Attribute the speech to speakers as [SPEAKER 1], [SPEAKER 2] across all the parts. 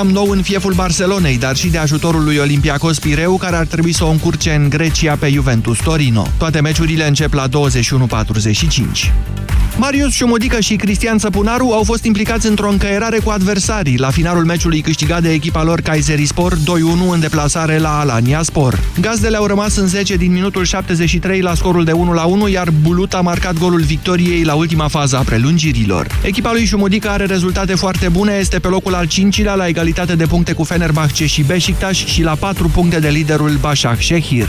[SPEAKER 1] Am nou în fieful Barcelonei, dar și de ajutorul lui Olympiacos Pireu, care ar trebui să o încurce în Grecia pe Juventus Torino. Toate meciurile încep la 21.45. Marius Șumudică și Cristian Săpunaru au fost implicați într-o încăierare cu adversarii la finalul meciului câștigat de echipa lor Kayserispor 2-1 în deplasare la Alania Spor. Gazdele au rămas în 10 din minutul 73 la scorul de 1-1, iar Bulut a marcat golul victoriei la ultima fază a prelungirilor. Echipa lui Șumudică are rezultate foarte bune, este pe locul al 5-lea la egalitate de puncte cu Fenerbahce și Beşiktaş și la 4 puncte de liderul Başak Shehir.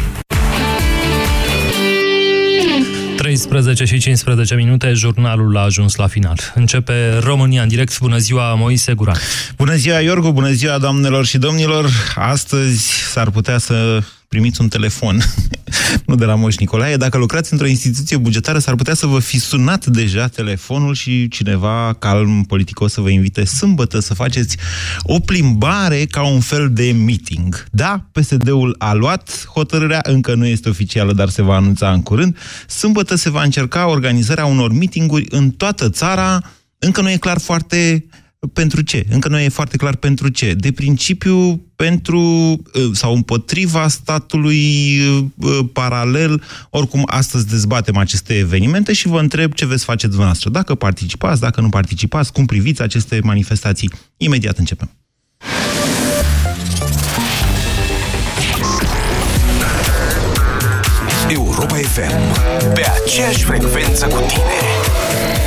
[SPEAKER 2] 13 și 15 minute, jurnalul a ajuns la final. Începe România în direct. Bună ziua, Moise Guran.
[SPEAKER 3] Bună ziua, Iorgu, bună ziua, doamnelor și domnilor. Astăzi s-ar putea să primiți un telefon, nu de la Moș Nicolae. Dacă lucrați într-o instituție bugetară, s-ar putea să vă fi sunat deja telefonul și cineva calm, politicos, să vă invite sâmbătă să faceți o plimbare ca un fel de meeting. Da, PSD-ul a luat hotărârea, încă nu este oficială, dar se va anunța în curând. Sâmbătă se va încerca organizarea unor meetinguri în toată țara. Încă nu e clar foarte pentru ce? Încă nu e foarte clar pentru ce. De principiu, pentru uh, sau împotriva statului uh, paralel, oricum astăzi dezbatem aceste evenimente și vă întreb ce veți face dumneavoastră. Dacă participați, dacă nu participați, cum priviți aceste manifestații. Imediat începem.
[SPEAKER 4] Europa FM. Pe aceeași frecvență cu tine.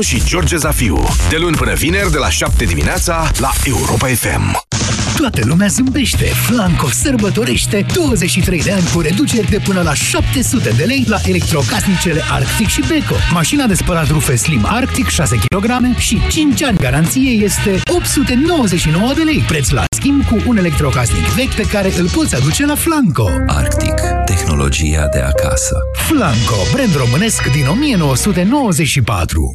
[SPEAKER 4] și George Zafiu. De luni până vineri, de la 7 dimineața, la Europa FM.
[SPEAKER 5] Toată lumea zâmbește. Flanco sărbătorește 23 de ani cu reduceri de până la 700 de lei la electrocasnicele Arctic și Beko. Mașina de spălat rufe Slim Arctic 6 kg și 5 ani garanție este 899 de lei. Preț la schimb cu un electrocasnic vechi pe care îl poți aduce la Flanco.
[SPEAKER 6] Arctic. Tehnologia de acasă.
[SPEAKER 5] Flanco. Brand românesc din 1994.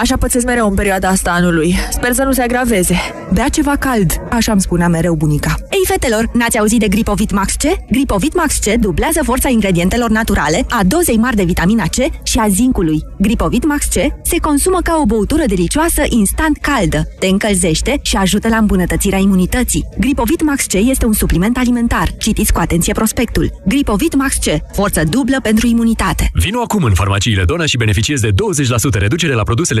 [SPEAKER 7] Așa pățesc mereu în perioada asta anului. Sper să nu se agraveze. Bea ceva cald, așa îmi spunea mereu bunica. Ei, fetelor, n-ați auzit de Gripovit Max C? Gripovit Max C dublează forța ingredientelor naturale, a dozei mari de vitamina C și a zincului. Gripovit Max C se consumă ca o băutură delicioasă instant caldă, te încălzește și ajută la îmbunătățirea imunității. Gripovit Max C este un supliment alimentar. Citiți cu atenție prospectul. Gripovit Max C, forță dublă pentru imunitate.
[SPEAKER 8] Vino acum în farmaciile Dona și beneficiezi de 20% reducere la produsele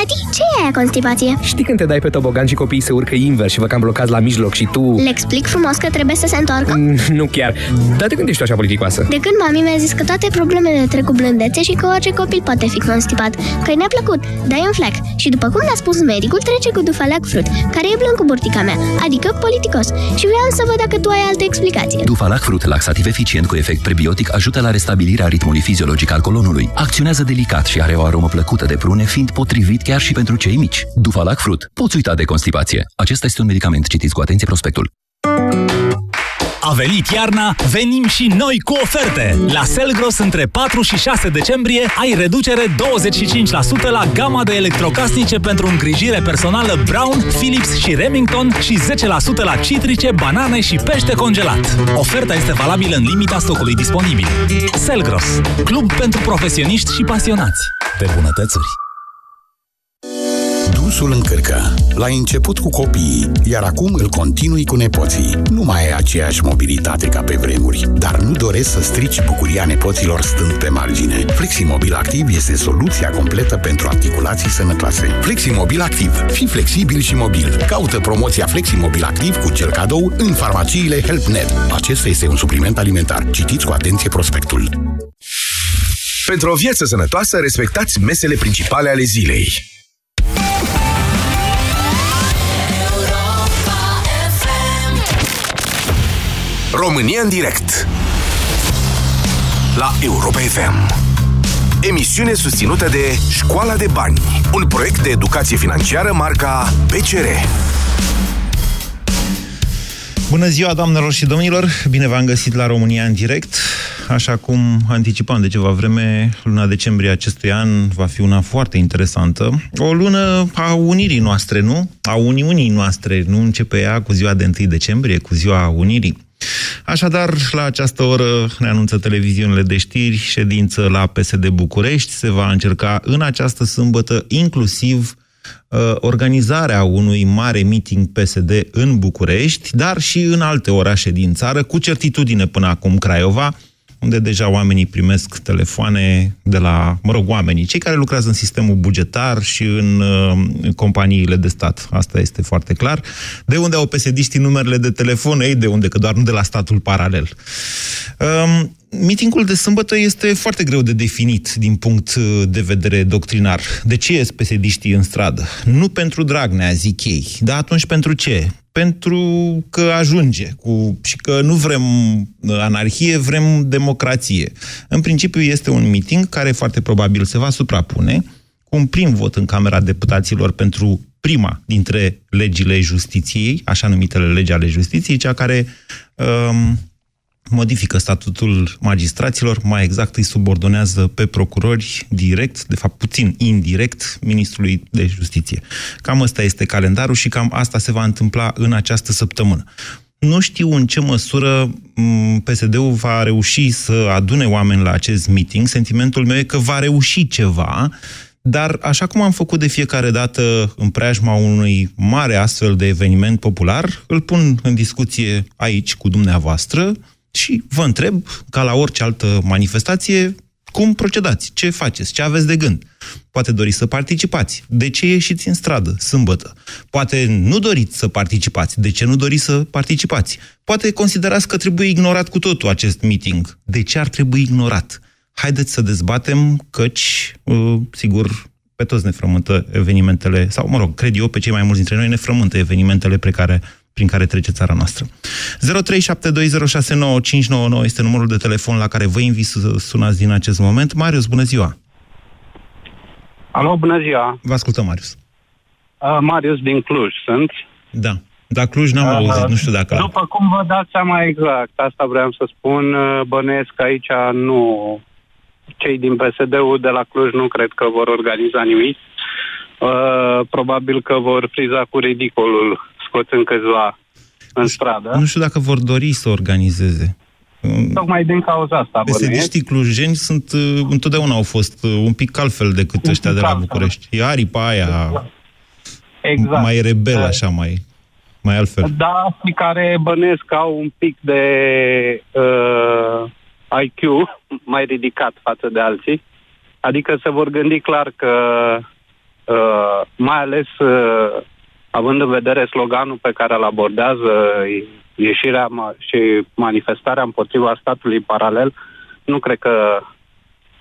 [SPEAKER 9] Tati, ce e aia constipație?
[SPEAKER 10] Știi când te dai pe tobogan și copiii se urcă invers și vă cam blocați la mijloc și tu...
[SPEAKER 9] Le explic frumos că trebuie să se întoarcă?
[SPEAKER 10] Mm, nu chiar. Dar de când ești așa politicoasă?
[SPEAKER 9] De când mami mi-a zis că toate problemele trec cu blândețe și că orice copil poate fi constipat. Că ne-a plăcut, dai un fleac. Și după cum ne-a spus medicul, trece cu Dufalac Fruit, care e blând cu burtica mea, adică politicos. Și vreau să văd dacă tu ai altă explicație.
[SPEAKER 6] Dufalac Fruit, laxativ eficient cu efect prebiotic, ajută la restabilirea ritmului fiziologic al colonului. Acționează delicat și are o aromă plăcută de prune, fiind potrivit chiar și pentru cei mici. Dufalac Fruit. Poți uita de constipație. Acesta este un medicament. Citiți cu atenție prospectul.
[SPEAKER 11] A venit iarna, venim și noi cu oferte! La Selgros între 4 și 6 decembrie ai reducere 25% la gama de electrocasnice pentru îngrijire personală Brown, Philips și Remington și 10% la citrice, banane și pește congelat. Oferta este valabilă în limita stocului disponibil. Selgros, club pentru profesioniști și pasionați de bunătățuri.
[SPEAKER 12] Dusul încărcă. L-ai început cu copiii, iar acum îl continui cu nepoții. Nu mai ai aceeași mobilitate ca pe vremuri, dar nu doresc să strici bucuria nepoților stând pe margine. Fleximobil Activ este soluția completă pentru articulații sănătoase. Fleximobil Activ. Fii flexibil și mobil. Caută promoția Fleximobil Activ cu cel cadou în farmaciile HelpNet. Acesta este un supliment alimentar. Citiți cu atenție prospectul.
[SPEAKER 13] Pentru o viață sănătoasă, respectați mesele principale ale zilei. România în direct La Europa FM Emisiune susținută de Școala de Bani Un proiect de educație financiară marca PCR
[SPEAKER 3] Bună ziua, doamnelor și domnilor! Bine v-am găsit la România în direct. Așa cum anticipam de ceva vreme, luna decembrie acestui an va fi una foarte interesantă. O lună a unirii noastre, nu? A uniunii noastre. Nu începe ea cu ziua de 1 decembrie, cu ziua unirii. Așadar, la această oră ne anunță televiziunile de știri, ședință la PSD București. Se va încerca în această sâmbătă inclusiv uh, organizarea unui mare meeting PSD în București, dar și în alte orașe din țară, cu certitudine până acum Craiova, unde deja oamenii primesc telefoane de la, mă rog, oamenii, cei care lucrează în sistemul bugetar și în uh, companiile de stat. Asta este foarte clar. De unde au pesediștii numerele de telefon? Ei, de unde? Că doar nu de la statul paralel. Um, Mitingul de sâmbătă este foarte greu de definit din punct uh, de vedere doctrinar. De ce ies pesediștii în stradă? Nu pentru Dragnea, zic ei. Dar atunci pentru ce? Pentru că ajunge cu, și că nu vrem uh, anarhie, vrem democrație. În principiu este un miting care foarte probabil se va suprapune cu un prim vot în Camera Deputaților pentru prima dintre legile justiției, așa numitele legi ale justiției, cea care um, modifică statutul magistraților, mai exact îi subordonează pe procurori direct, de fapt puțin indirect, ministrului de justiție. Cam ăsta este calendarul și cam asta se va întâmpla în această săptămână. Nu știu în ce măsură PSD-ul va reuși să adune oameni la acest meeting. Sentimentul meu e că va reuși ceva, dar așa cum am făcut de fiecare dată în preajma unui mare astfel de eveniment popular, îl pun în discuție aici cu dumneavoastră, și vă întreb, ca la orice altă manifestație, cum procedați? Ce faceți? Ce aveți de gând? Poate doriți să participați. De ce ieșiți în stradă, sâmbătă? Poate nu doriți să participați. De ce nu doriți să participați? Poate considerați că trebuie ignorat cu totul acest meeting. De ce ar trebui ignorat? Haideți să dezbatem, căci, uh, sigur, pe toți ne frământă evenimentele, sau, mă rog, cred eu, pe cei mai mulți dintre noi ne frământă evenimentele pe care prin care trece țara noastră. 0372069599 este numărul de telefon la care vă invit să sunați din acest moment. Marius, bună ziua!
[SPEAKER 14] Alo, bună ziua!
[SPEAKER 3] Vă ascultăm, Marius.
[SPEAKER 14] Uh, Marius din Cluj sunt.
[SPEAKER 3] Da. Dar Cluj n-am uh, auzit, nu știu dacă...
[SPEAKER 14] După cum vă dați seama exact, asta vreau să spun, uh, bănuiesc că aici nu... Cei din PSD-ul de la Cluj nu cred că vor organiza nimic. Uh, probabil că vor friza cu ridicolul scoțând câțiva în stradă.
[SPEAKER 3] Nu știu dacă vor dori să organizeze.
[SPEAKER 14] Tocmai din cauza asta.
[SPEAKER 3] Pesediștii clujeni sunt, uh, întotdeauna au fost uh, un pic altfel decât un ăștia de la altfel. București. E aripa aia exact. mai rebel, așa, mai, mai altfel.
[SPEAKER 14] Da, și care bănesc că au un pic de uh, IQ mai ridicat față de alții. Adică se vor gândi clar că uh, mai ales uh, având în vedere sloganul pe care îl abordează, ieșirea și manifestarea împotriva statului paralel, nu cred că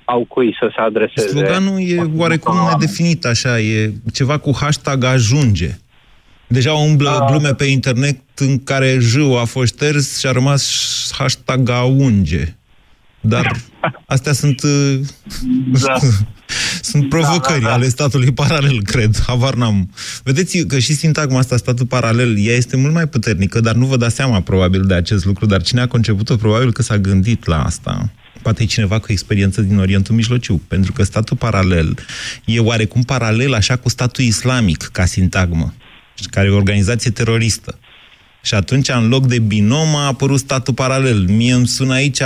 [SPEAKER 14] au cui să se adreseze.
[SPEAKER 3] Sloganul e oarecum nedefinit așa, e ceva cu hashtag ajunge. Deja umblă da. glume pe internet în care J a fost șters și a rămas hashtag aunge. Dar astea sunt, da. Sunt provocări
[SPEAKER 14] da, da.
[SPEAKER 3] ale statului paralel, cred. Habar n-am. Vedeți că și sintagma asta, statul paralel, ea este mult mai puternică, dar nu vă dați seama probabil de acest lucru, dar cine a conceput-o probabil că s-a gândit la asta. Poate e cineva cu experiență din Orientul Mijlociu, pentru că statul paralel e oarecum paralel așa cu statul islamic ca sintagmă, care e o organizație teroristă. Și atunci, în loc de binom, a apărut statul paralel. Mie îmi sună aici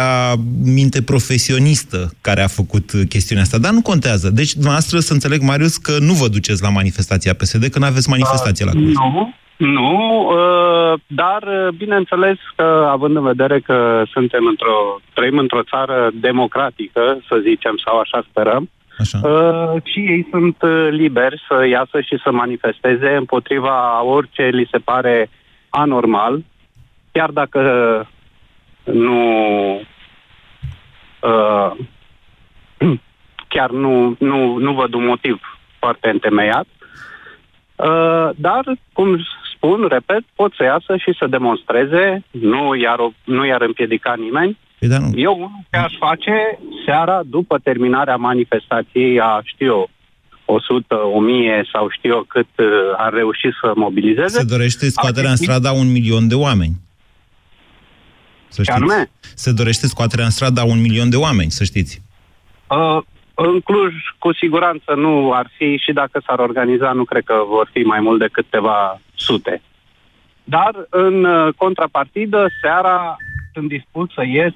[SPEAKER 3] minte profesionistă care a făcut chestiunea asta, dar nu contează. Deci, dumneavoastră, să înțeleg, Marius, că nu vă duceți la manifestația PSD, că nu aveți manifestație la Cluj.
[SPEAKER 14] Nu, nu, uh, dar uh, bineînțeles că având în vedere că suntem într-o, trăim într-o țară democratică, să zicem, sau așa sperăm,
[SPEAKER 3] Așa.
[SPEAKER 14] Uh, și ei sunt uh, liberi să iasă și să manifesteze împotriva orice li se pare anormal, chiar dacă nu uh, chiar nu, nu, nu văd un motiv foarte întemeiat. Uh, dar, cum spun, repet, pot să iasă și să demonstreze, nu i-ar, nu i-ar împiedica nimeni.
[SPEAKER 3] Păi, dar nu.
[SPEAKER 14] Eu unul ce aș face seara după terminarea manifestației a, știu eu, 100, 1000 sau știu eu cât uh, ar reuși să mobilizeze.
[SPEAKER 3] Se dorește scoaterea în
[SPEAKER 14] ar fi-
[SPEAKER 3] strada un milion de oameni. Să
[SPEAKER 14] Ce
[SPEAKER 3] știți.
[SPEAKER 14] anume?
[SPEAKER 3] Se dorește scoaterea în strada un milion de oameni, să știți.
[SPEAKER 14] Uh, în Cluj, cu siguranță nu ar fi și dacă s-ar organiza, nu cred că vor fi mai mult de câteva sute. Dar, în uh, contrapartidă, seara sunt dispus să ies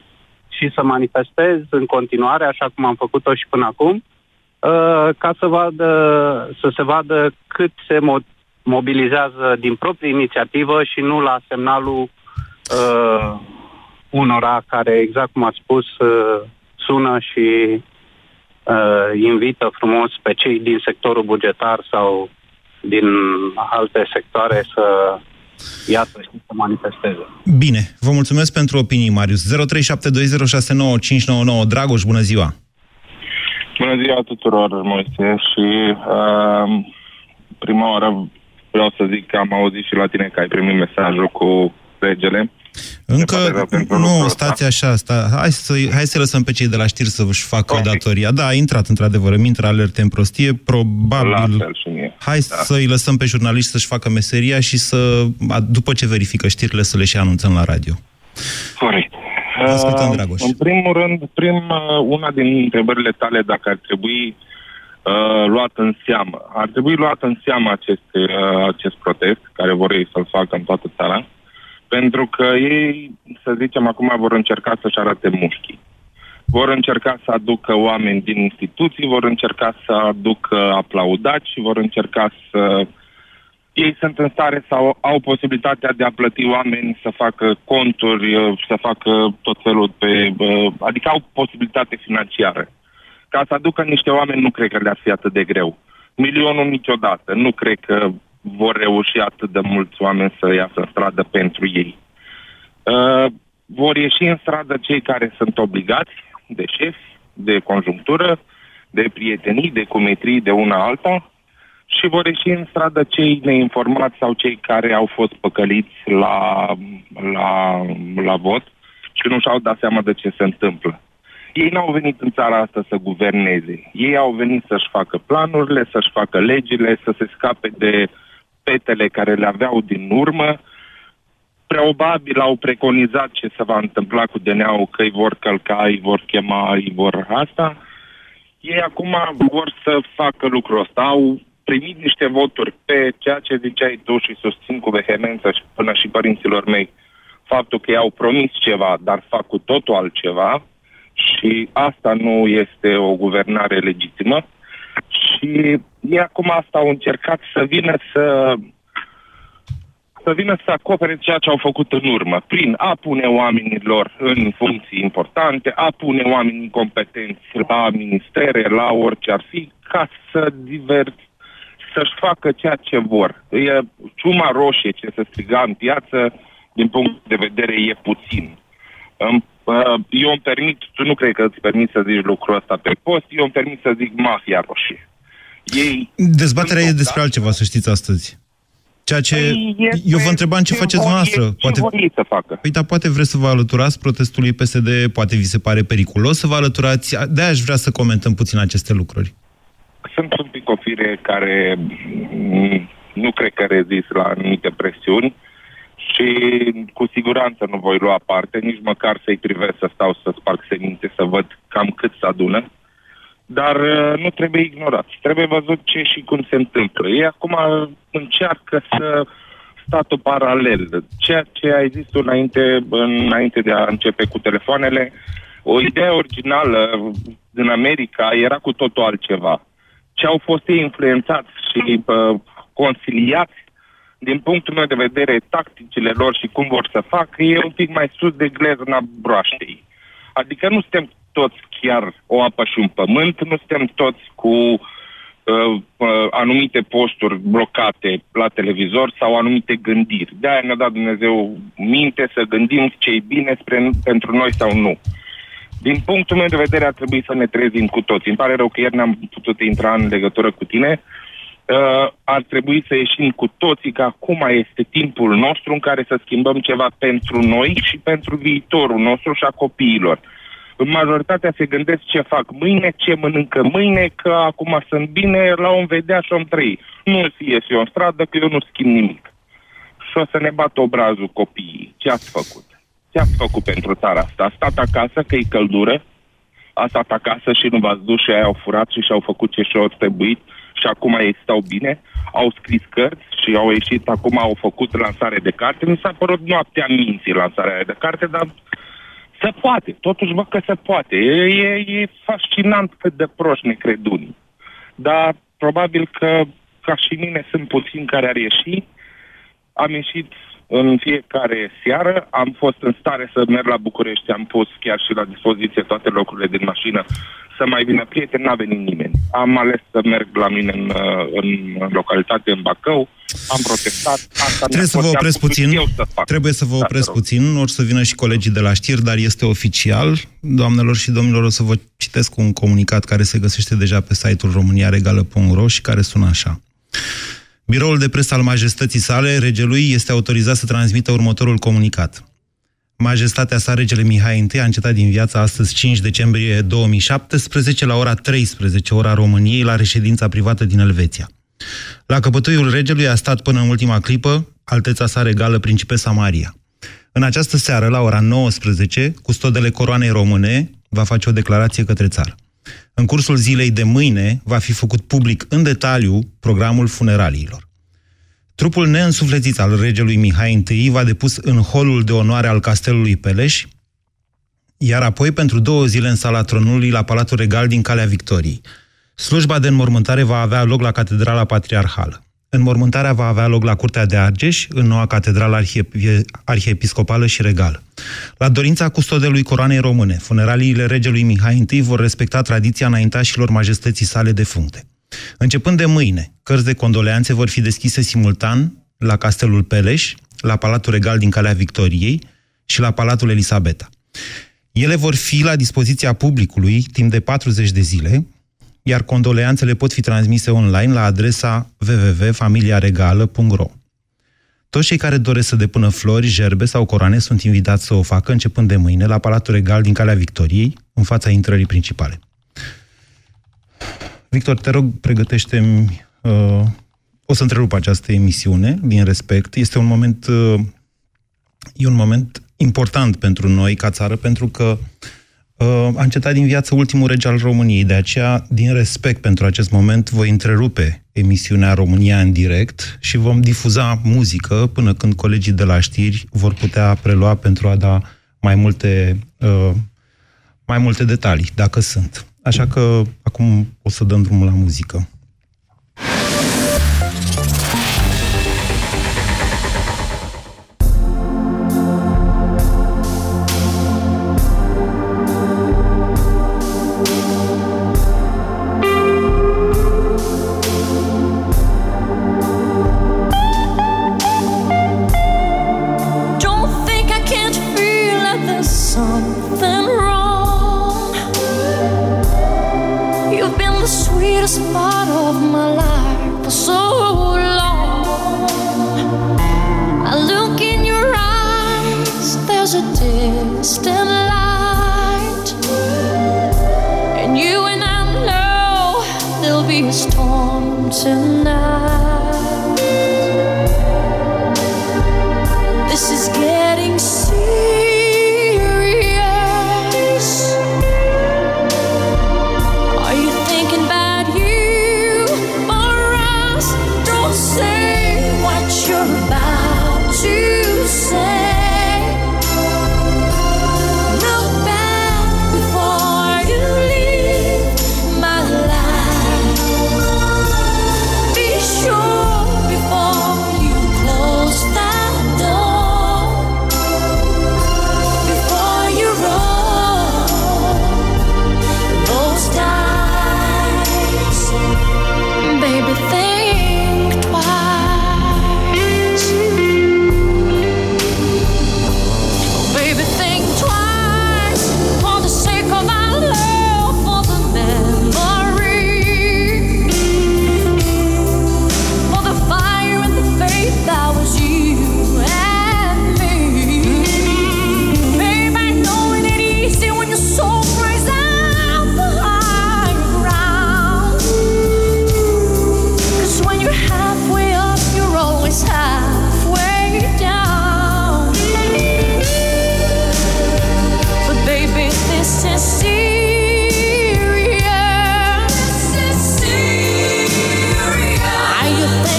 [SPEAKER 14] și să manifestez în continuare, așa cum am făcut-o și până acum, uh, ca să, vadă, să se vadă cât se mo- mobilizează din proprie inițiativă și nu la semnalul uh, unora care, exact cum ați spus, uh, sună și uh, invită frumos pe cei din sectorul bugetar sau din alte sectoare să iasă și să manifesteze.
[SPEAKER 3] Bine, vă mulțumesc pentru opinii, Marius. 0372069599. Dragoș, bună ziua!
[SPEAKER 15] Bună ziua tuturor, Moise, și uh, prima oară vreau să zic că am auzit și la tine că ai primit mesajul cu regele.
[SPEAKER 3] Încă nu, stați așa, sta, hai, să, hai să lăsăm pe cei de la știri să își facă okay. datoria. Da, a intrat într-adevăr, îmi intră alerte în prostie, probabil...
[SPEAKER 15] La fel și mie.
[SPEAKER 3] Hai da. să-i lăsăm pe jurnaliști să-și facă meseria și să, a- după ce verifică știrile, să le și anunțăm la radio.
[SPEAKER 15] Corect.
[SPEAKER 3] Ascultăm,
[SPEAKER 15] Uh,
[SPEAKER 3] Dragoș.
[SPEAKER 15] În primul rând, prim, uh, una din întrebările tale, dacă ar trebui uh, luat în seamă. Ar trebui luat în seamă acest, uh, acest protest, care vor ei să-l facă în toată țara, pentru că ei, să zicem, acum vor încerca să-și arate mușchii. Vor încerca să aducă oameni din instituții, vor încerca să aducă aplaudați și vor încerca să ei sunt în stare sau au posibilitatea de a plăti oameni să facă conturi, uh, să facă tot felul pe... uh, Adică au posibilitate financiară. Ca să aducă niște oameni nu cred că le-ar fi atât de greu. Milionul niciodată. Nu cred că vor reuși atât de mulți oameni să iasă în stradă pentru ei. Uh, vor ieși în stradă cei care sunt obligați de șefi, de conjunctură, de prietenii, de cumetrii de una alta și vor ieși în stradă cei neinformați sau cei care au fost păcăliți la, la, la vot și nu și-au dat seama de ce se întâmplă. Ei n-au venit în țara asta să guverneze. Ei au venit să-și facă planurile, să-și facă legile, să se scape de petele care le aveau din urmă. Probabil au preconizat ce se va întâmpla cu DNA-ul, că îi vor călca, îi vor chema, îi vor asta. Ei acum vor să facă lucrul ăsta. Au primit niște voturi pe ceea ce ziceai tu și susțin cu vehemență și până și părinților mei faptul că i-au promis ceva, dar fac cu totul altceva și asta nu este o guvernare legitimă. Și ei acum asta au încercat să vină să să vină să acopere ceea ce au făcut în urmă, prin a pune oamenilor în funcții importante, a pune oameni incompetenți la ministere, la orice ar fi, ca să diver... să-și facă ceea ce vor. E ciuma roșie ce se striga în piață, din punct de vedere, e puțin. Îmi- uh, Eu îmi permit, tu nu cred că îți permit să zici lucrul ăsta pe post, eu îmi permit să zic mafia roșie. Ei
[SPEAKER 3] Dezbaterea e despre altceva, să știți astăzi. Ceea ce...
[SPEAKER 15] Păi, este
[SPEAKER 3] Eu vă întrebam ce
[SPEAKER 15] ce
[SPEAKER 3] faceți
[SPEAKER 15] vor
[SPEAKER 3] dumneavoastră.
[SPEAKER 15] ei- ce vor ei să facă.
[SPEAKER 3] Păi, dar poate vreți să vă alăturați protestului PSD, poate vi se pare periculos să vă alăturați. De-aia aș vrea să comentăm puțin aceste lucruri.
[SPEAKER 15] Fire care mm, nu cred că rezist la anumite presiuni și cu siguranță nu voi lua parte, nici măcar să-i privesc să stau să sparg seminte, să văd cam cât se adună. Dar uh, nu trebuie ignorat. Trebuie văzut ce și cum se întâmplă. Ei acum încearcă să statul paralel. Ceea ce ai zis tu înainte, înainte de a începe cu telefoanele, o idee originală din America era cu totul altceva. Ce au fost ei influențați și uh, consiliați din punctul meu de vedere, tacticile lor și cum vor să facă, e un pic mai sus de glezna broaștei. Adică nu suntem toți chiar o apă și un pământ, nu suntem toți cu uh, uh, anumite posturi blocate la televizor sau anumite gândiri. De-aia ne-a dat Dumnezeu minte să gândim ce e bine spre, pentru noi sau nu. Din punctul meu de vedere ar trebui să ne trezim cu toți. Îmi pare rău că ieri n-am putut intra în legătură cu tine, uh, uh, ar trebui să ieșim cu toții că acum este timpul nostru în care să schimbăm ceva pentru noi și pentru viitorul nostru și a copiilor. În majoritatea se gândesc ce fac mâine, ce mănâncă mâine, că acum sunt bine, la om vedea și om trăi. Nu ies eu în stradă, că eu nu schimb nimic. Și o să ne bată obrazul copiii. Ce ați făcut? Ce ați făcut pentru țara asta? A stat acasă, că e căldură, a stat acasă și nu v-ați dus și aia au furat și și-au făcut ce și-au trebuit și acum ei stau bine, au scris cărți și au ieșit, acum au făcut lansare de carte. Mi s-a părut noaptea minții lansarea de carte, dar se poate, totuși văd că se poate. E, e, e fascinant cât de proști ne cred unii. Dar probabil că ca și mine sunt puțini care ar ieși. Am ieșit în fiecare seară, am fost în stare să merg la București, am pus chiar și la dispoziție toate locurile din mașină să mai vină prieteni, n-a venit nimeni. Am ales să merg la mine în, în localitate, în Bacău, am protestat. Asta
[SPEAKER 3] trebuie să vă opresc puțin. Să trebuie să vă da, opresc puțin, or să vină și colegii de la știri, dar este oficial. Doamnelor și domnilor, o să vă citesc un comunicat care se găsește deja pe site-ul româniaregală.ro și care sună așa. Biroul de presă al majestății sale, regelui, este autorizat să transmită următorul comunicat. Majestatea sa, regele Mihai I, a încetat din viața astăzi 5 decembrie 2017 la ora 13, ora României, la reședința privată din Elveția. La căpătâiul regelui a stat până în ultima clipă alteța sa regală principesa Maria. În această seară, la ora 19, custodele coroanei române va face o declarație către țară. În cursul zilei de mâine va fi făcut public în detaliu programul funeraliilor. Trupul neînsuflețit al regelui Mihai I va depus în holul de onoare al castelului Peleș, iar apoi pentru două zile în sala tronului la Palatul Regal din Calea Victoriei. Slujba de înmormântare va avea loc la Catedrala Patriarhală. Înmormântarea va avea loc la Curtea de Argeș, în noua catedrală arhie arhiepiscopală și regală. La dorința custodelui coroanei române, funeraliile regelui Mihai I vor respecta tradiția înaintașilor majestății sale defuncte. Începând de mâine, cărți de condoleanțe vor fi deschise simultan la Castelul Peleș, la Palatul Regal din Calea Victoriei și la Palatul Elisabeta. Ele vor fi la dispoziția publicului timp de 40 de zile, iar condoleanțele pot fi transmise online la adresa www.familiaregală.ro. Toți cei care doresc să depună flori, gerbe sau coroane sunt invitați să o facă începând de mâine la Palatul Regal din Calea Victoriei, în fața intrării principale. Victor, te rog, pregătește-mi... Uh, o să întrerup această emisiune, din respect. Este un moment... Uh, e un moment important pentru noi, ca țară, pentru că uh, a încetat din viață ultimul rege al României. De aceea, din respect pentru acest moment, voi întrerupe emisiunea România în direct și vom difuza muzică până când colegii de la știri vor putea prelua pentru a da mai multe, uh, mai multe detalii, dacă sunt. Așa că acum o să dăm drumul la muzică.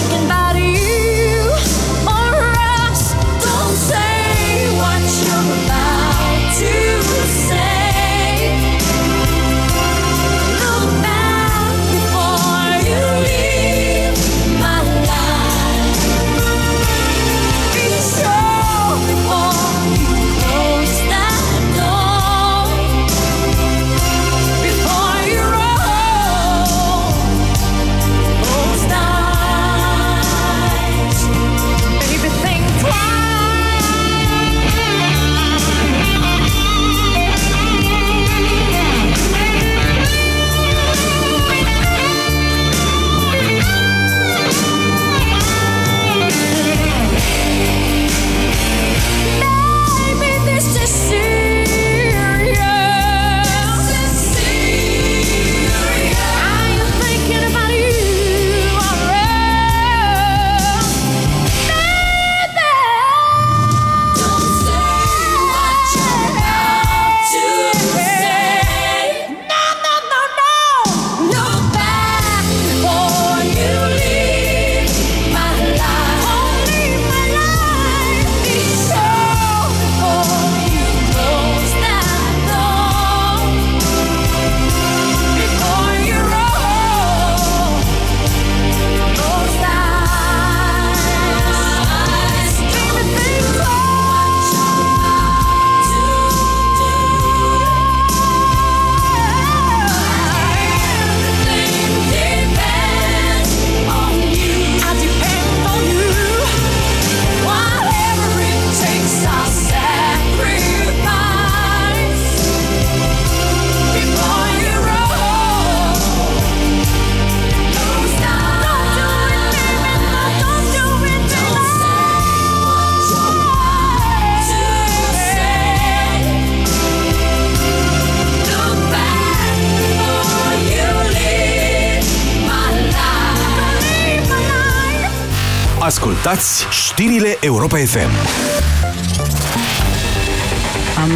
[SPEAKER 16] Are you
[SPEAKER 13] știrile Europa FM.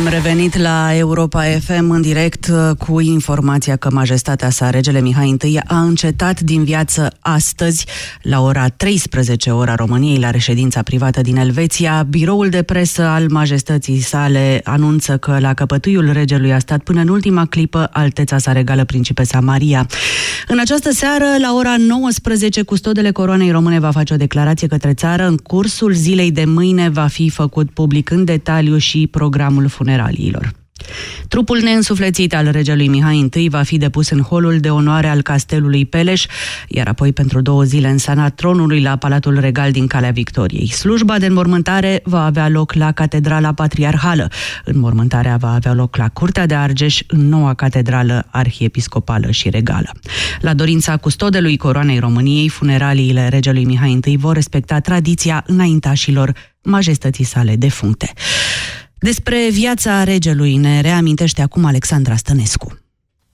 [SPEAKER 17] Am revenit la Europa FM în direct uh, cu informația că majestatea sa, regele Mihai I, a încetat din viață astăzi la ora 13 ora României la reședința privată din Elveția. Biroul de presă al majestății sale anunță că la căpătâiul regelui a stat până în ultima clipă alteța sa regală principesa Maria. În această seară, la ora 19, custodele coroanei române va face o declarație către țară. În cursul zilei de mâine va fi făcut public în detaliu și programul funeraliilor. Trupul neînsuflețit al regelui Mihai I va fi depus în holul de onoare al castelului Peleș, iar apoi pentru două zile în sana tronului la Palatul Regal din Calea Victoriei. Slujba de înmormântare va avea loc la Catedrala Patriarhală. Înmormântarea va avea loc la Curtea de Argeș, în noua catedrală arhiepiscopală și regală. La dorința custodelui coroanei României, funeraliile regelui Mihai I vor respecta tradiția înaintașilor majestății sale defuncte. Despre viața regelui ne reamintește acum Alexandra Stănescu.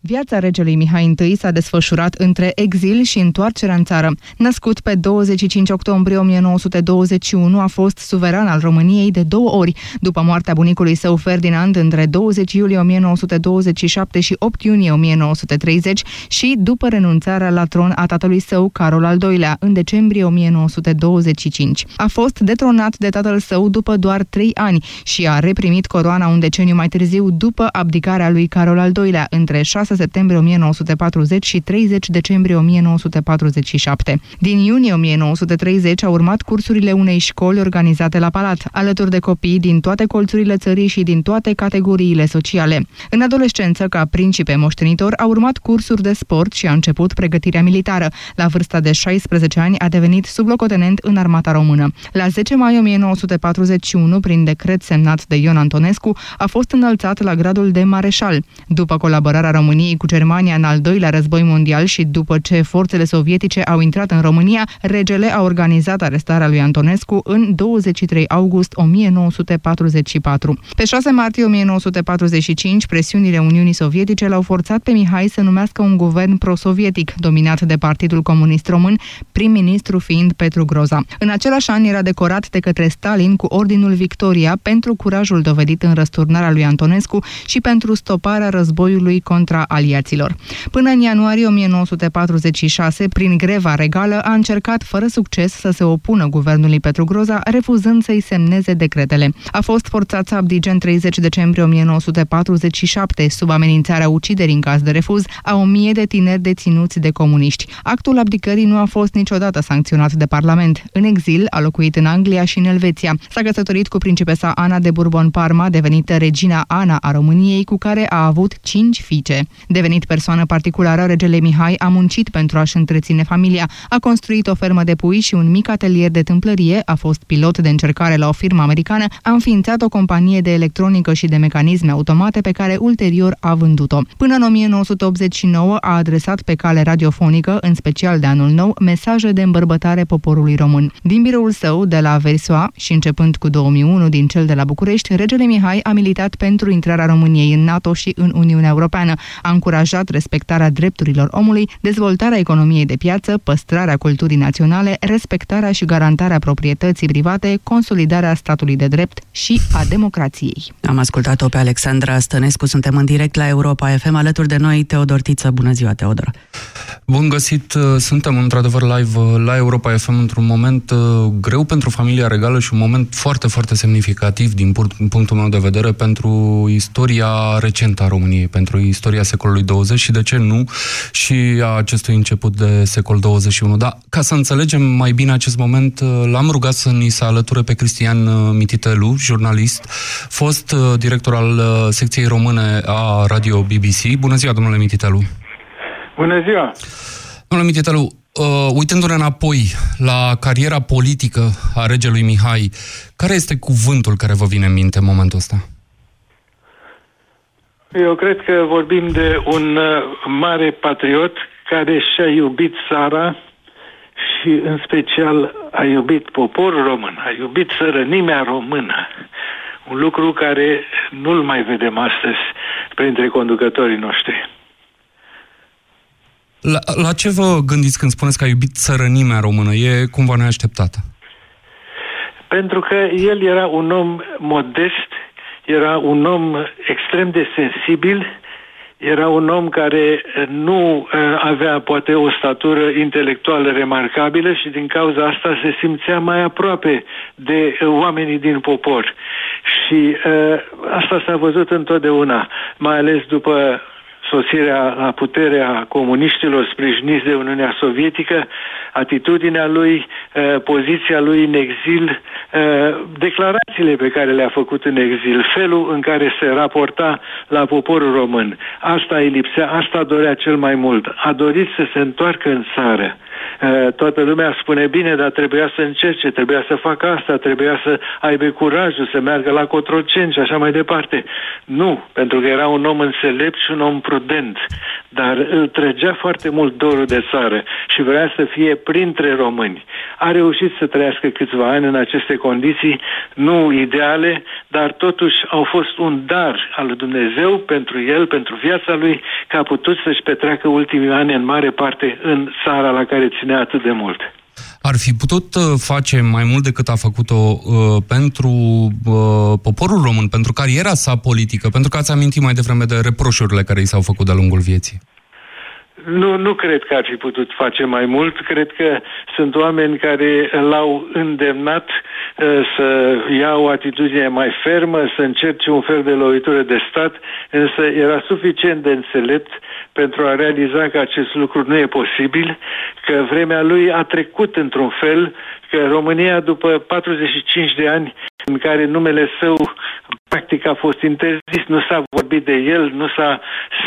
[SPEAKER 18] Viața regelui Mihai I s-a desfășurat între exil și întoarcerea în țară. Născut pe 25 octombrie 1921, a fost suveran al României de două ori, după moartea bunicului său Ferdinand între 20 iulie 1927 și 8 iunie 1930 și după renunțarea la tron a tatălui său, Carol al II-lea, în decembrie 1925. A fost detronat de tatăl său după doar trei ani și a reprimit coroana un deceniu mai târziu după abdicarea lui Carol al II-lea între 6 septembrie 1940 și 30 decembrie 1947. Din iunie 1930 au urmat cursurile unei școli organizate la Palat, alături de copii din toate colțurile țării și din toate categoriile sociale. În adolescență, ca principe moștenitor, a urmat cursuri de sport și a început pregătirea militară. La vârsta de 16 ani a devenit sublocotenent în armata română. La 10 mai 1941, prin decret semnat de Ion Antonescu, a fost înălțat la gradul de mareșal. După colaborarea României cu Germania în al doilea război mondial și după ce forțele sovietice au intrat în România, regele a organizat arestarea lui Antonescu în 23 august 1944. Pe 6 martie 1945, presiunile Uniunii Sovietice l-au forțat pe Mihai să numească un guvern pro-sovietic, dominat de Partidul Comunist Român, prim-ministru fiind Petru Groza. În același an era decorat de către Stalin cu Ordinul Victoria pentru curajul dovedit în răsturnarea lui Antonescu și pentru stoparea războiului contra aliaților. Până în ianuarie 1946, prin greva regală, a încercat fără succes să se opună guvernului Petru Groza, refuzând să-i semneze decretele. A fost forțat să abdige în 30 decembrie 1947, sub amenințarea uciderii în caz de refuz, a o mie de tineri deținuți de comuniști. Actul abdicării nu a fost niciodată sancționat de Parlament. În exil, a locuit în Anglia și în Elveția. S-a căsătorit cu principesa Ana de Bourbon-Parma, devenită regina Ana a României, cu care a avut cinci fiice. Devenit persoană particulară, regele Mihai a muncit pentru a-și întreține familia, a construit o fermă de pui și un mic atelier de tâmplărie, a fost pilot de încercare la o firmă americană, a înființat o companie de electronică și de mecanisme automate pe care ulterior a vândut-o. Până în 1989 a adresat pe cale radiofonică, în special de anul nou, mesaje de îmbărbătare poporului român. Din biroul său de la Versoa și începând cu 2001 din cel de la București, regele Mihai a militat pentru intrarea României în NATO și în Uniunea Europeană. A încurajat respectarea drepturilor omului, dezvoltarea economiei de piață, păstrarea culturii naționale, respectarea și garantarea proprietății private, consolidarea statului de drept și a democrației.
[SPEAKER 17] Am ascultat-o pe Alexandra Stănescu, suntem în direct la Europa FM, alături de noi Teodor Tiță. Bună ziua, Teodor!
[SPEAKER 19] Bun găsit! Suntem într-adevăr live la Europa FM într-un moment uh, greu pentru familia regală și un moment foarte, foarte semnificativ din punctul meu de vedere pentru istoria recentă a României, pentru istoria secolului 20 și de ce nu și a acestui început de secol 21. Dar ca să înțelegem mai bine acest moment, uh, l-am rugat să ni se alăture pe Cristian uh, Mititelu, jurnalist, fost director al secției române a Radio BBC. Bună ziua, domnule Mititelu!
[SPEAKER 20] Bună ziua!
[SPEAKER 19] Domnule Mititelu, uh, uitându-ne înapoi la cariera politică a regelui Mihai, care este cuvântul care vă vine în minte în momentul ăsta?
[SPEAKER 20] Eu cred că vorbim de un uh, mare patriot care și-a iubit țara și în special a iubit poporul român, a iubit sărănimea română. Un lucru care nu-l mai vedem astăzi printre conducătorii noștri.
[SPEAKER 19] La, la ce vă gândiți când spuneți că a iubit țărănimea română? E cumva neașteptată.
[SPEAKER 20] Pentru că el era un om modest, era un om extrem de sensibil, era un om care nu uh, avea poate o statură intelectuală remarcabilă și din cauza asta se simțea mai aproape de uh, oamenii din popor. Și uh, asta s-a văzut întotdeauna, mai ales după sosirea la putere a comuniștilor sprijiniți de Uniunea Sovietică, atitudinea lui, eh, poziția lui în exil, eh, declarațiile pe care le-a făcut în exil, felul în care se raporta la poporul român. Asta îi lipsea, asta dorea cel mai mult. A dorit să se întoarcă în țară Uh, toată lumea spune bine, dar trebuia să încerce, trebuia să facă asta, trebuia să aibă curajul să meargă la Cotroceni și așa mai departe. Nu, pentru că era un om înțelept și un om prudent, dar îl trăgea foarte mult dorul de țară și vrea să fie printre români. A reușit să trăiască câțiva ani în aceste condiții, nu ideale, dar totuși au fost un dar al lui Dumnezeu pentru el, pentru viața lui, că a putut să-și petreacă ultimii ani în mare parte în țara la care ținea atât de mult.
[SPEAKER 19] Ar fi putut uh, face mai mult decât a făcut-o uh, pentru uh, poporul român, pentru cariera sa politică, pentru că ați amintit mai devreme de reproșurile care i s-au făcut de-a lungul vieții.
[SPEAKER 20] Nu, nu cred că ar fi putut face mai mult. Cred că sunt oameni care l-au îndemnat uh, să ia o atitudine mai fermă, să încerce un fel de lovitură de stat, însă era suficient de înțelept pentru a realiza că acest lucru nu e posibil, că vremea lui a trecut într-un fel, că România, după 45 de ani în care numele său practic a fost interzis, nu s-a vorbit de el, nu s-a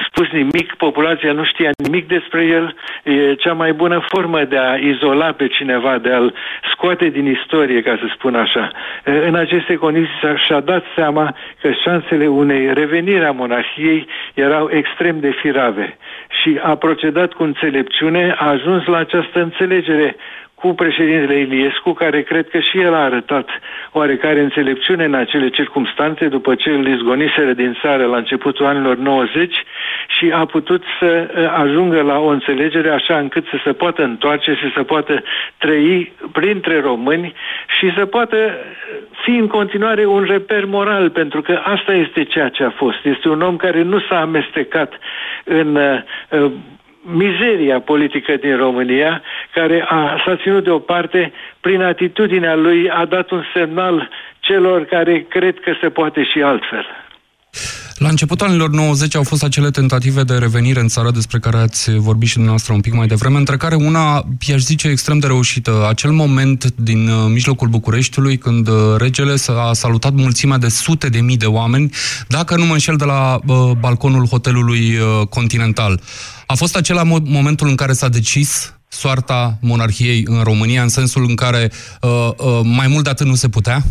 [SPEAKER 20] spus nimic, populația nu știa nimic despre el, e cea mai bună formă de a izola pe cineva, de a-l scoate din istorie, ca să spun așa. În aceste condiții și-a dat seama că șansele unei reveniri a monarhiei erau extrem de firave. Și a procedat cu înțelepciune, a ajuns la această înțelegere cu președintele Iliescu, care cred că și el a arătat oarecare înțelepciune în acele circumstanțe după ce îl izgoniseră din țară la începutul anilor 90 și a putut să uh, ajungă la o înțelegere așa încât să se poată întoarce și să poată trăi printre români și să poată fi în continuare un reper moral, pentru că asta este ceea ce a fost. Este un om care nu s-a amestecat în uh, mizeria politică din România, care a, s-a ținut deoparte prin atitudinea lui, a dat un semnal celor care cred că se poate și altfel.
[SPEAKER 19] La începutul anilor 90 au fost acele tentative de revenire în țară despre care ați vorbit și dumneavoastră un pic mai devreme, între care una, i-aș zice, extrem de reușită. Acel moment din uh, mijlocul Bucureștiului când uh, regele a salutat mulțimea de sute de mii de oameni, dacă nu mă înșel de la uh, balconul hotelului uh, Continental. A fost acela mo- momentul în care s-a decis soarta monarhiei în România, în sensul în care uh, uh, mai mult de atât nu se putea?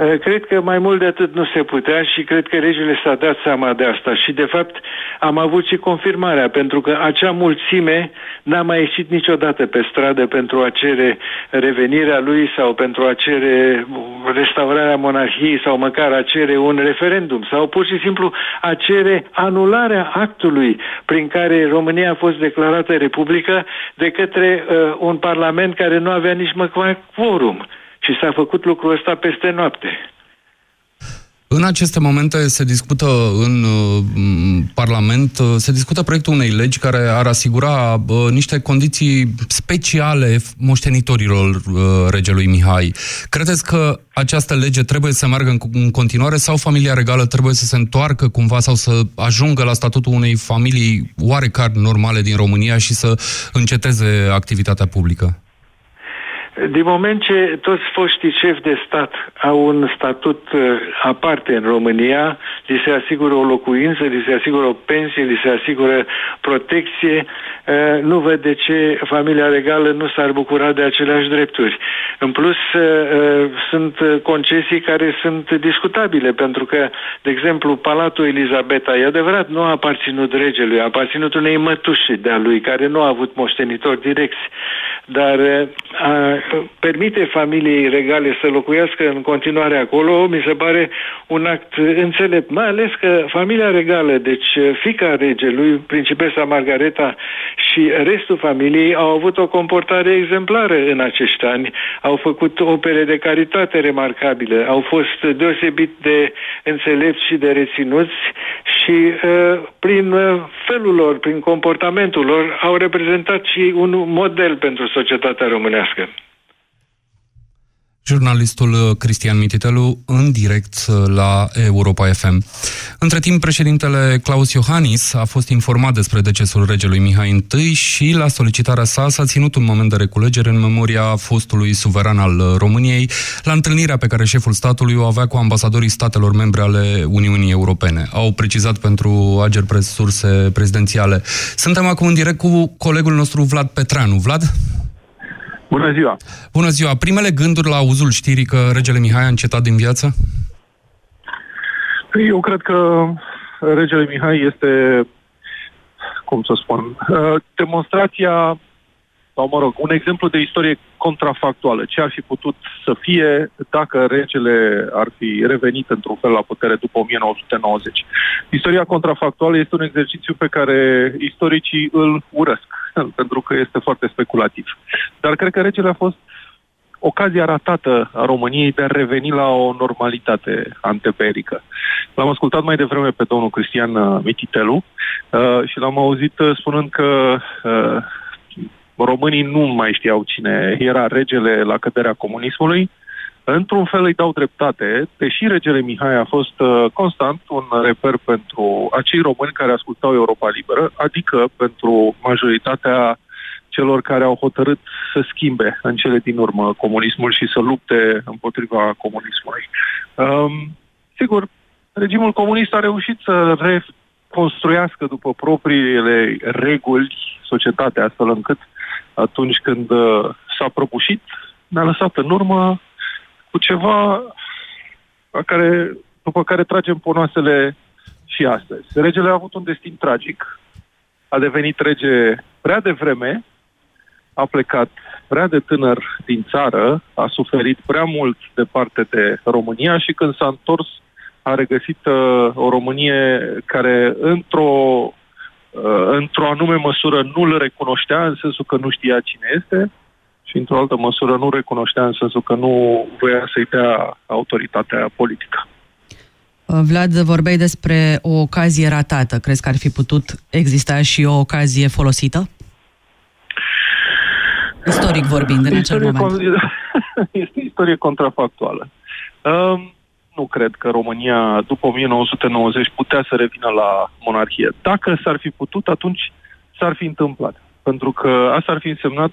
[SPEAKER 20] Eh, cred că mai mult de atât nu se putea și cred că regele s-a dat seama de asta și de fapt am avut și confirmarea pentru că acea mulțime n-a mai ieșit niciodată pe stradă pentru a cere revenirea lui sau pentru a cere restaurarea monarhiei sau măcar a cere un referendum sau pur și simplu a cere anularea actului prin care România a fost declarată republică de către uh, un parlament care nu avea nici măcar quorum. Și s-a făcut lucrul ăsta peste noapte.
[SPEAKER 19] În aceste momente se discută în uh, Parlament, uh, se discută proiectul unei legi care ar asigura uh, niște condiții speciale moștenitorilor uh, regelui Mihai. Credeți că această lege trebuie să meargă în, în continuare sau familia regală trebuie să se întoarcă cumva sau să ajungă la statutul unei familii oarecare normale din România și să înceteze activitatea publică?
[SPEAKER 20] Din moment ce toți foștii șefi de stat au un statut uh, aparte în România, li se asigură o locuință, li se asigură o pensie, li se asigură protecție, uh, nu văd de ce familia regală nu s-ar bucura de aceleași drepturi. În plus, uh, sunt concesii care sunt discutabile, pentru că, de exemplu, Palatul Elizabeta, e adevărat, nu a aparținut regelui, a aparținut unei mătuși de-a lui, care nu a avut moștenitori direcți, dar a, permite familiei regale să locuiască în continuare acolo, mi se pare un act înțelept, mai ales că familia regală, deci fica regelui, principesa Margareta și restul familiei au avut o comportare exemplară în acești ani, au făcut opere de caritate remarcabile, au fost deosebit de înțelepți și de reținuți și uh, prin felul lor, prin comportamentul lor, au reprezentat și un model pentru societatea românească.
[SPEAKER 19] Jurnalistul uh, Cristian Mititelu în direct uh, la Europa FM. Între timp, președintele Claus Iohannis a fost informat despre decesul regelui Mihai I și la solicitarea sa s-a ținut un moment de reculegere în memoria fostului suveran al uh, României la întâlnirea pe care șeful statului o avea cu ambasadorii statelor membre ale Uniunii Europene. Au precizat pentru Ager Press surse prezidențiale. Suntem acum în direct cu colegul nostru Vlad Petreanu. Vlad?
[SPEAKER 21] Bună ziua!
[SPEAKER 19] Bună ziua! Primele gânduri la auzul știrii că regele Mihai a încetat din viață?
[SPEAKER 21] Eu cred că regele Mihai este, cum să spun, uh, demonstrația, sau mă rog, un exemplu de istorie contrafactuală. Ce ar fi putut să fie dacă regele ar fi revenit într-un fel la putere după 1990. Istoria contrafactuală este un exercițiu pe care istoricii îl urăsc pentru că este foarte speculativ. Dar cred că regele a fost ocazia ratată a României de a reveni la o normalitate anteperică. L-am ascultat mai devreme pe domnul Cristian uh, Mititelu uh, și l-am auzit uh, spunând că uh, românii nu mai știau cine era regele la căderea comunismului, Într-un fel îi dau dreptate, deși regele Mihai a fost uh, constant un reper pentru acei români care ascultau Europa Liberă, adică pentru majoritatea celor care au hotărât să schimbe în cele din urmă comunismul și să lupte împotriva comunismului. Um, sigur, regimul comunist a reușit să reconstruiască după propriile reguli societatea, astfel încât atunci când uh, s-a prăbușit, ne-a lăsat în urmă cu ceva a care, după care tragem ponoasele și astăzi. Regele a avut un destin tragic. A devenit rege prea devreme, a plecat prea de tânăr din țară, a suferit prea mult de parte de România și când s-a întors a regăsit uh, o Românie care într-o uh, într-o anume măsură nu-l recunoștea, în sensul că nu știa cine este, și într-o altă măsură nu recunoștea în sensul că nu voia să-i dea autoritatea politică.
[SPEAKER 17] Uh, Vlad, vorbeai despre o ocazie ratată. Crezi că ar fi putut exista și o ocazie folosită? Istoric vorbind, în acel
[SPEAKER 21] Istorie
[SPEAKER 17] moment.
[SPEAKER 21] con- este istorie contrafactuală. Um, nu cred că România, după 1990, putea să revină la monarhie. Dacă s-ar fi putut, atunci s-ar fi întâmplat. Pentru că asta ar fi însemnat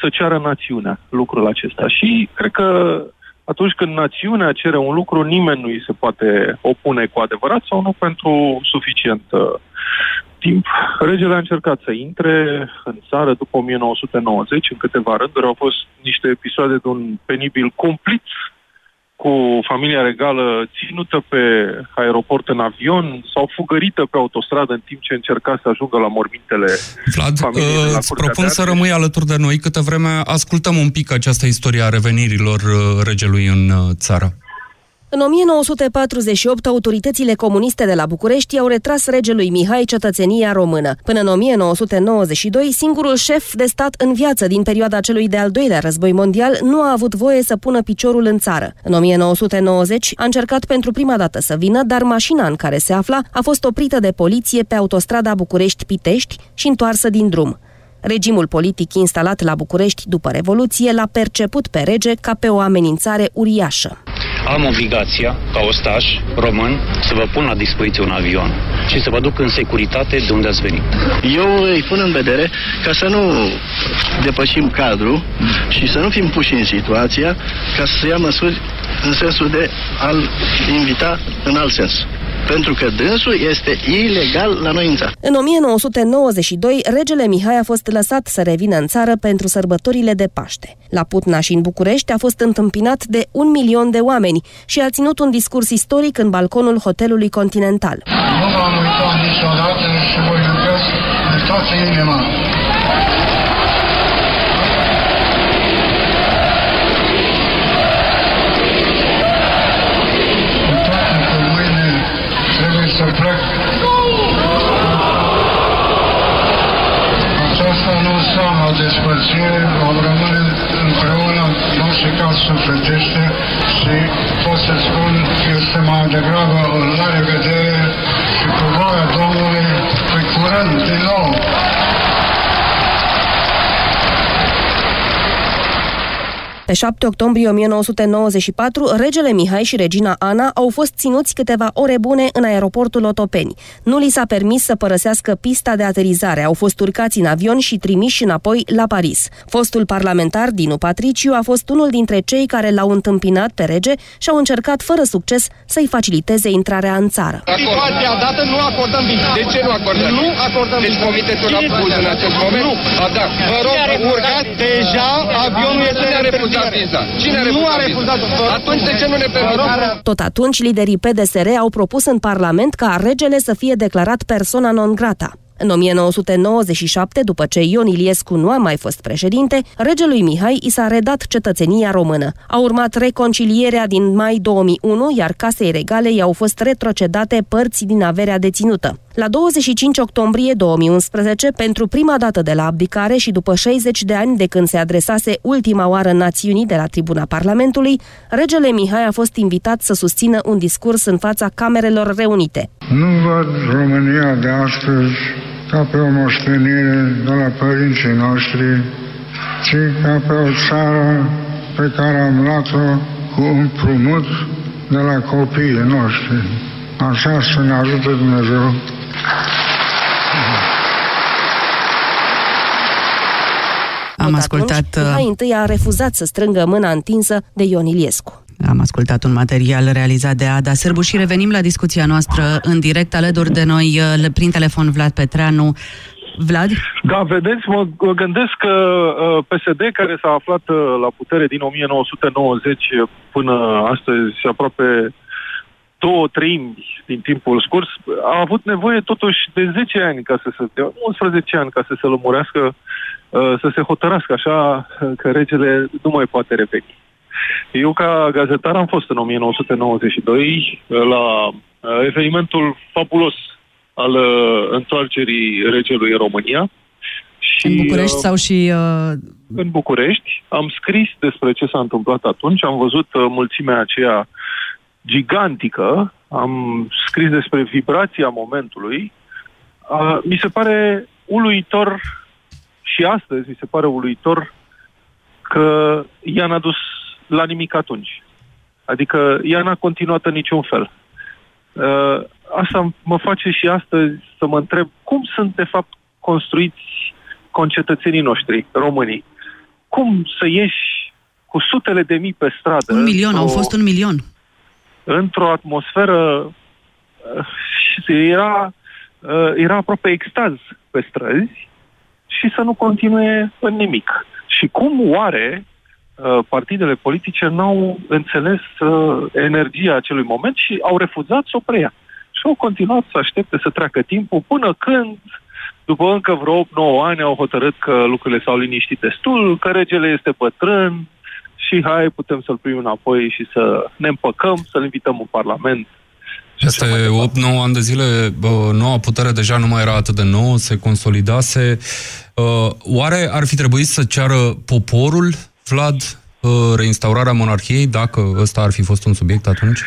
[SPEAKER 21] să ceară națiunea lucrul acesta. Și cred că atunci când națiunea cere un lucru, nimeni nu îi se poate opune cu adevărat sau nu pentru suficient uh, timp. Regele a încercat să intre în țară după 1990, în câteva rânduri. Au fost niște episoade de un penibil complet cu familia regală ținută pe aeroport în avion sau fugărită pe autostradă în timp ce încerca să ajungă la mormintele
[SPEAKER 19] Vlad,
[SPEAKER 21] familiei de la
[SPEAKER 19] îți
[SPEAKER 21] Curtea
[SPEAKER 19] propun
[SPEAKER 21] de
[SPEAKER 19] să
[SPEAKER 21] Ardeș.
[SPEAKER 19] rămâi alături de noi câtă vreme ascultăm un pic această istorie a revenirilor uh, regelui în uh, țară.
[SPEAKER 22] În 1948, autoritățile comuniste de la București au retras regelui Mihai cetățenia română. Până în 1992, singurul șef de stat în viață din perioada celui de-al doilea război mondial nu a avut voie să pună piciorul în țară. În 1990 a încercat pentru prima dată să vină, dar mașina în care se afla a fost oprită de poliție pe autostrada București-Pitești și întoarsă din drum. Regimul politic instalat la București după Revoluție l-a perceput pe rege ca pe o amenințare uriașă.
[SPEAKER 23] Am obligația, ca ostaș român, să vă pun la dispoziție un avion și să vă duc în securitate de unde ați venit.
[SPEAKER 24] Eu îi pun în vedere ca să nu depășim cadrul și să nu fim puși în situația ca să ia măsuri în sensul de a-l invita în alt sens. Pentru că dânsul este ilegal la noi în țară.
[SPEAKER 22] În 1992, regele Mihai a fost lăsat să revină în țară pentru sărbătorile de Paște. La Putna și în București a fost întâmpinat de un milion de oameni și a ținut un discurs istoric în balconul hotelului Continental.
[SPEAKER 25] Nu m-am uitat niciodată și vă iubesc de toată inima. O despărțire, vom rămâne împreună, în orice caz sufletește și pot să spun că este mai degrabă o la revedere și cu voia Domnului pe curând din nou.
[SPEAKER 22] Pe 7 octombrie 1994, regele Mihai și regina Ana au fost ținuți câteva ore bune în aeroportul Otopeni. Nu li s-a permis să părăsească pista de aterizare, au fost urcați în avion și trimiși înapoi la Paris. Fostul parlamentar Dinu Patriciu a fost unul dintre cei care l-au întâmpinat pe rege și au încercat fără succes să-i faciliteze intrarea în țară.
[SPEAKER 10] Situația dată nu acordăm viza. De ce nu acordăm? Nu acordăm Deci comitetul a pus în acest moment? Nu. A, da. Vă rog, urcați. Deja avionul este Cine a refuzat viza? Cine a refuzat, nu a refuzat viza? Atunci de ce nu ne permiteți?
[SPEAKER 22] Tot atunci, liderii PDSR au propus în Parlament ca regele să fie declarat persona non grata. În 1997, după ce Ion Iliescu nu a mai fost președinte, regelui Mihai i s-a redat cetățenia română. A urmat reconcilierea din mai 2001, iar casei regale i-au fost retrocedate părți din averea deținută. La 25 octombrie 2011, pentru prima dată de la abdicare și după 60 de ani de când se adresase ultima oară națiunii de la tribuna Parlamentului, regele Mihai a fost invitat să susțină un discurs în fața Camerelor Reunite.
[SPEAKER 25] Nu văd România de astăzi ca pe o moștenire de la părinții noștri, ci ca pe o țară pe care am luat-o cu împrumut de la copiii noștri. Așa să ne ajute Dumnezeu.
[SPEAKER 17] Am ascultat...
[SPEAKER 22] Atunci, Mihai întâi a refuzat să strângă mâna întinsă de Ion Iliescu.
[SPEAKER 17] Am ascultat un material realizat de Ada Sârbu și revenim la discuția noastră în direct alături de noi uh, prin telefon Vlad Petreanu. Vlad?
[SPEAKER 21] Da, vedeți, mă mă gândesc că uh, PSD, care s-a aflat uh, la putere din 1990 până astăzi, aproape două treimi din timpul scurs, a avut nevoie totuși de 10 ani ca să se, de 11 ani ca să se lămurească, uh, să se hotărască așa uh, că regele nu mai poate reveni. Eu ca gazetar am fost în 1992 uh, la uh, evenimentul fabulos al uh, întoarcerii regelui în România. Și,
[SPEAKER 17] În București
[SPEAKER 21] uh,
[SPEAKER 17] sau și... Uh,
[SPEAKER 21] în București. Am scris despre ce s-a întâmplat atunci, am văzut uh, mulțimea aceea gigantică, am scris despre vibrația momentului. Uh, mi se pare uluitor și astăzi mi se pare uluitor că ea n-a dus la nimic atunci. Adică ea n-a continuat în niciun fel. Uh, asta mă face și astăzi să mă întreb cum sunt de fapt construiți concetățenii noștri, românii. Cum să ieși cu sutele de mii pe stradă?
[SPEAKER 17] un milion, au
[SPEAKER 21] într-o-
[SPEAKER 17] fost un milion.
[SPEAKER 21] Într-o atmosferă uh, și era, uh, era aproape extaz pe străzi și să nu continue în nimic. Și cum oare uh, partidele politice n-au înțeles uh, energia acelui moment și au refuzat să o preia. Și au continuat să aștepte să treacă timpul până când, după încă vreo 8-9 ani, au hotărât că lucrurile s-au liniștit destul, că regele este bătrân și hai, putem să-l primim înapoi și să ne împăcăm, să-l invităm în Parlament.
[SPEAKER 19] Peste 8-9 ani de zile, bă, noua putere deja nu mai era atât de nouă, se consolidase. Uh, Oare ar fi trebuit să ceară poporul, Vlad, uh, reinstaurarea monarhiei, dacă ăsta ar fi fost un subiect atunci?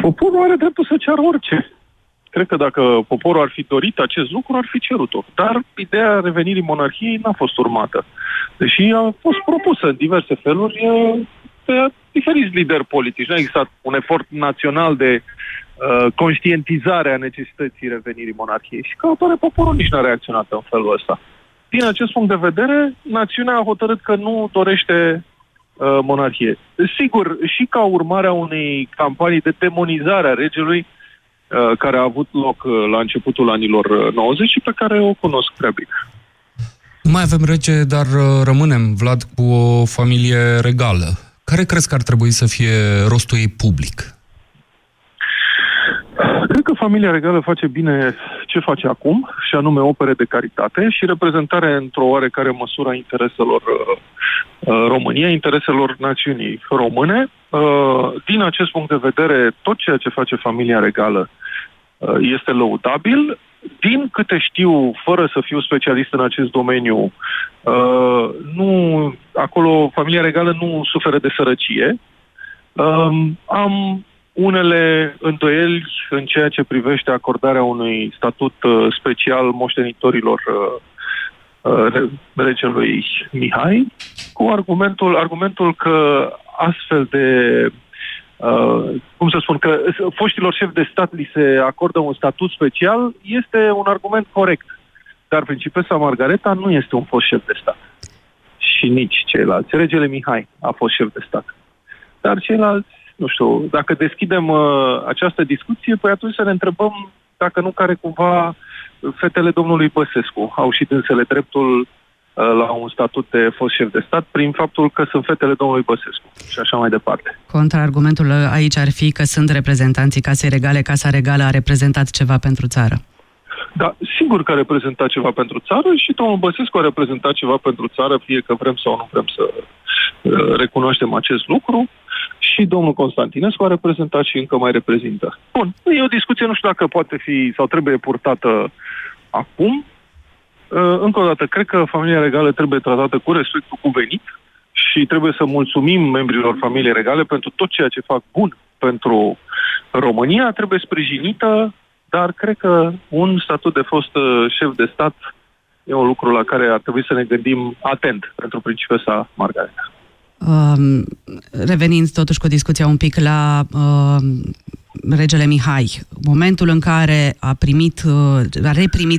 [SPEAKER 21] Poporul are dreptul să ceară orice. Cred că dacă poporul ar fi dorit acest lucru, ar fi cerut-o. Dar ideea revenirii monarhiei n-a fost urmată. Deși a fost propusă în diverse feluri e, de diferiți lideri politici. Nu a existat un efort național de uh, conștientizare a necesității revenirii monarhiei. Și ca atare, poporul nici n-a reacționat în felul ăsta. Din acest punct de vedere, națiunea a hotărât că nu dorește uh, monarhie. Sigur, și ca urmare a unei campanii de demonizare a regelui, uh, care a avut loc uh, la începutul anilor uh, 90 și pe care o cunosc prea bine.
[SPEAKER 19] Nu mai avem rege, dar uh, rămânem, Vlad, cu o familie regală. Care crezi că ar trebui să fie rostul ei public?
[SPEAKER 21] Cred că familia regală face bine ce face acum, și anume opere de caritate și reprezentare într-o oarecare măsură a intereselor uh, uh, României, a intereselor națiunii române. Uh, din acest punct de vedere, tot ceea ce face familia regală uh, este lăudabil. Din câte știu, fără să fiu specialist în acest domeniu, uh, nu, acolo familia regală nu suferă de sărăcie. Um, am unele îndoieli în ceea ce privește acordarea unui statut uh, special moștenitorilor uh, uh, re- regelui Mihai, cu cu argumentul, argumentul că astfel de Uh, cum să spun, că foștilor șefi de stat li se acordă un statut special, este un argument corect. Dar principesa Margareta nu este un fost șef de stat. Și nici ceilalți. Regele Mihai a fost șef de stat. Dar ceilalți, nu știu, dacă deschidem uh, această discuție, păi atunci să ne întrebăm dacă nu care cumva fetele domnului Băsescu au și dânsele dreptul Uh, la un statut de fost șef de stat prin faptul că sunt fetele domnului Băsescu și așa mai departe.
[SPEAKER 17] Contraargumentul aici ar fi că sunt reprezentanții Casei Regale, Casa Regală a reprezentat ceva pentru țară.
[SPEAKER 21] Da, sigur că a reprezentat ceva pentru țară și domnul Băsescu a reprezentat ceva pentru țară, fie că vrem sau nu vrem să uh, recunoaștem acest lucru și domnul Constantinescu a reprezentat și încă mai reprezintă. Bun, e o discuție, nu știu dacă poate fi sau trebuie purtată acum, Uh, încă o dată, cred că familia regală trebuie tratată cu respectul cuvenit și trebuie să mulțumim membrilor familiei regale pentru tot ceea ce fac bun pentru România, trebuie sprijinită, dar cred că un statut de fost uh, șef de stat e un lucru la care ar trebui să ne gândim atent pentru principesa Margareta.
[SPEAKER 17] Um, revenind totuși cu discuția un pic la uh, regele Mihai, momentul în care a primit, uh, a reprimit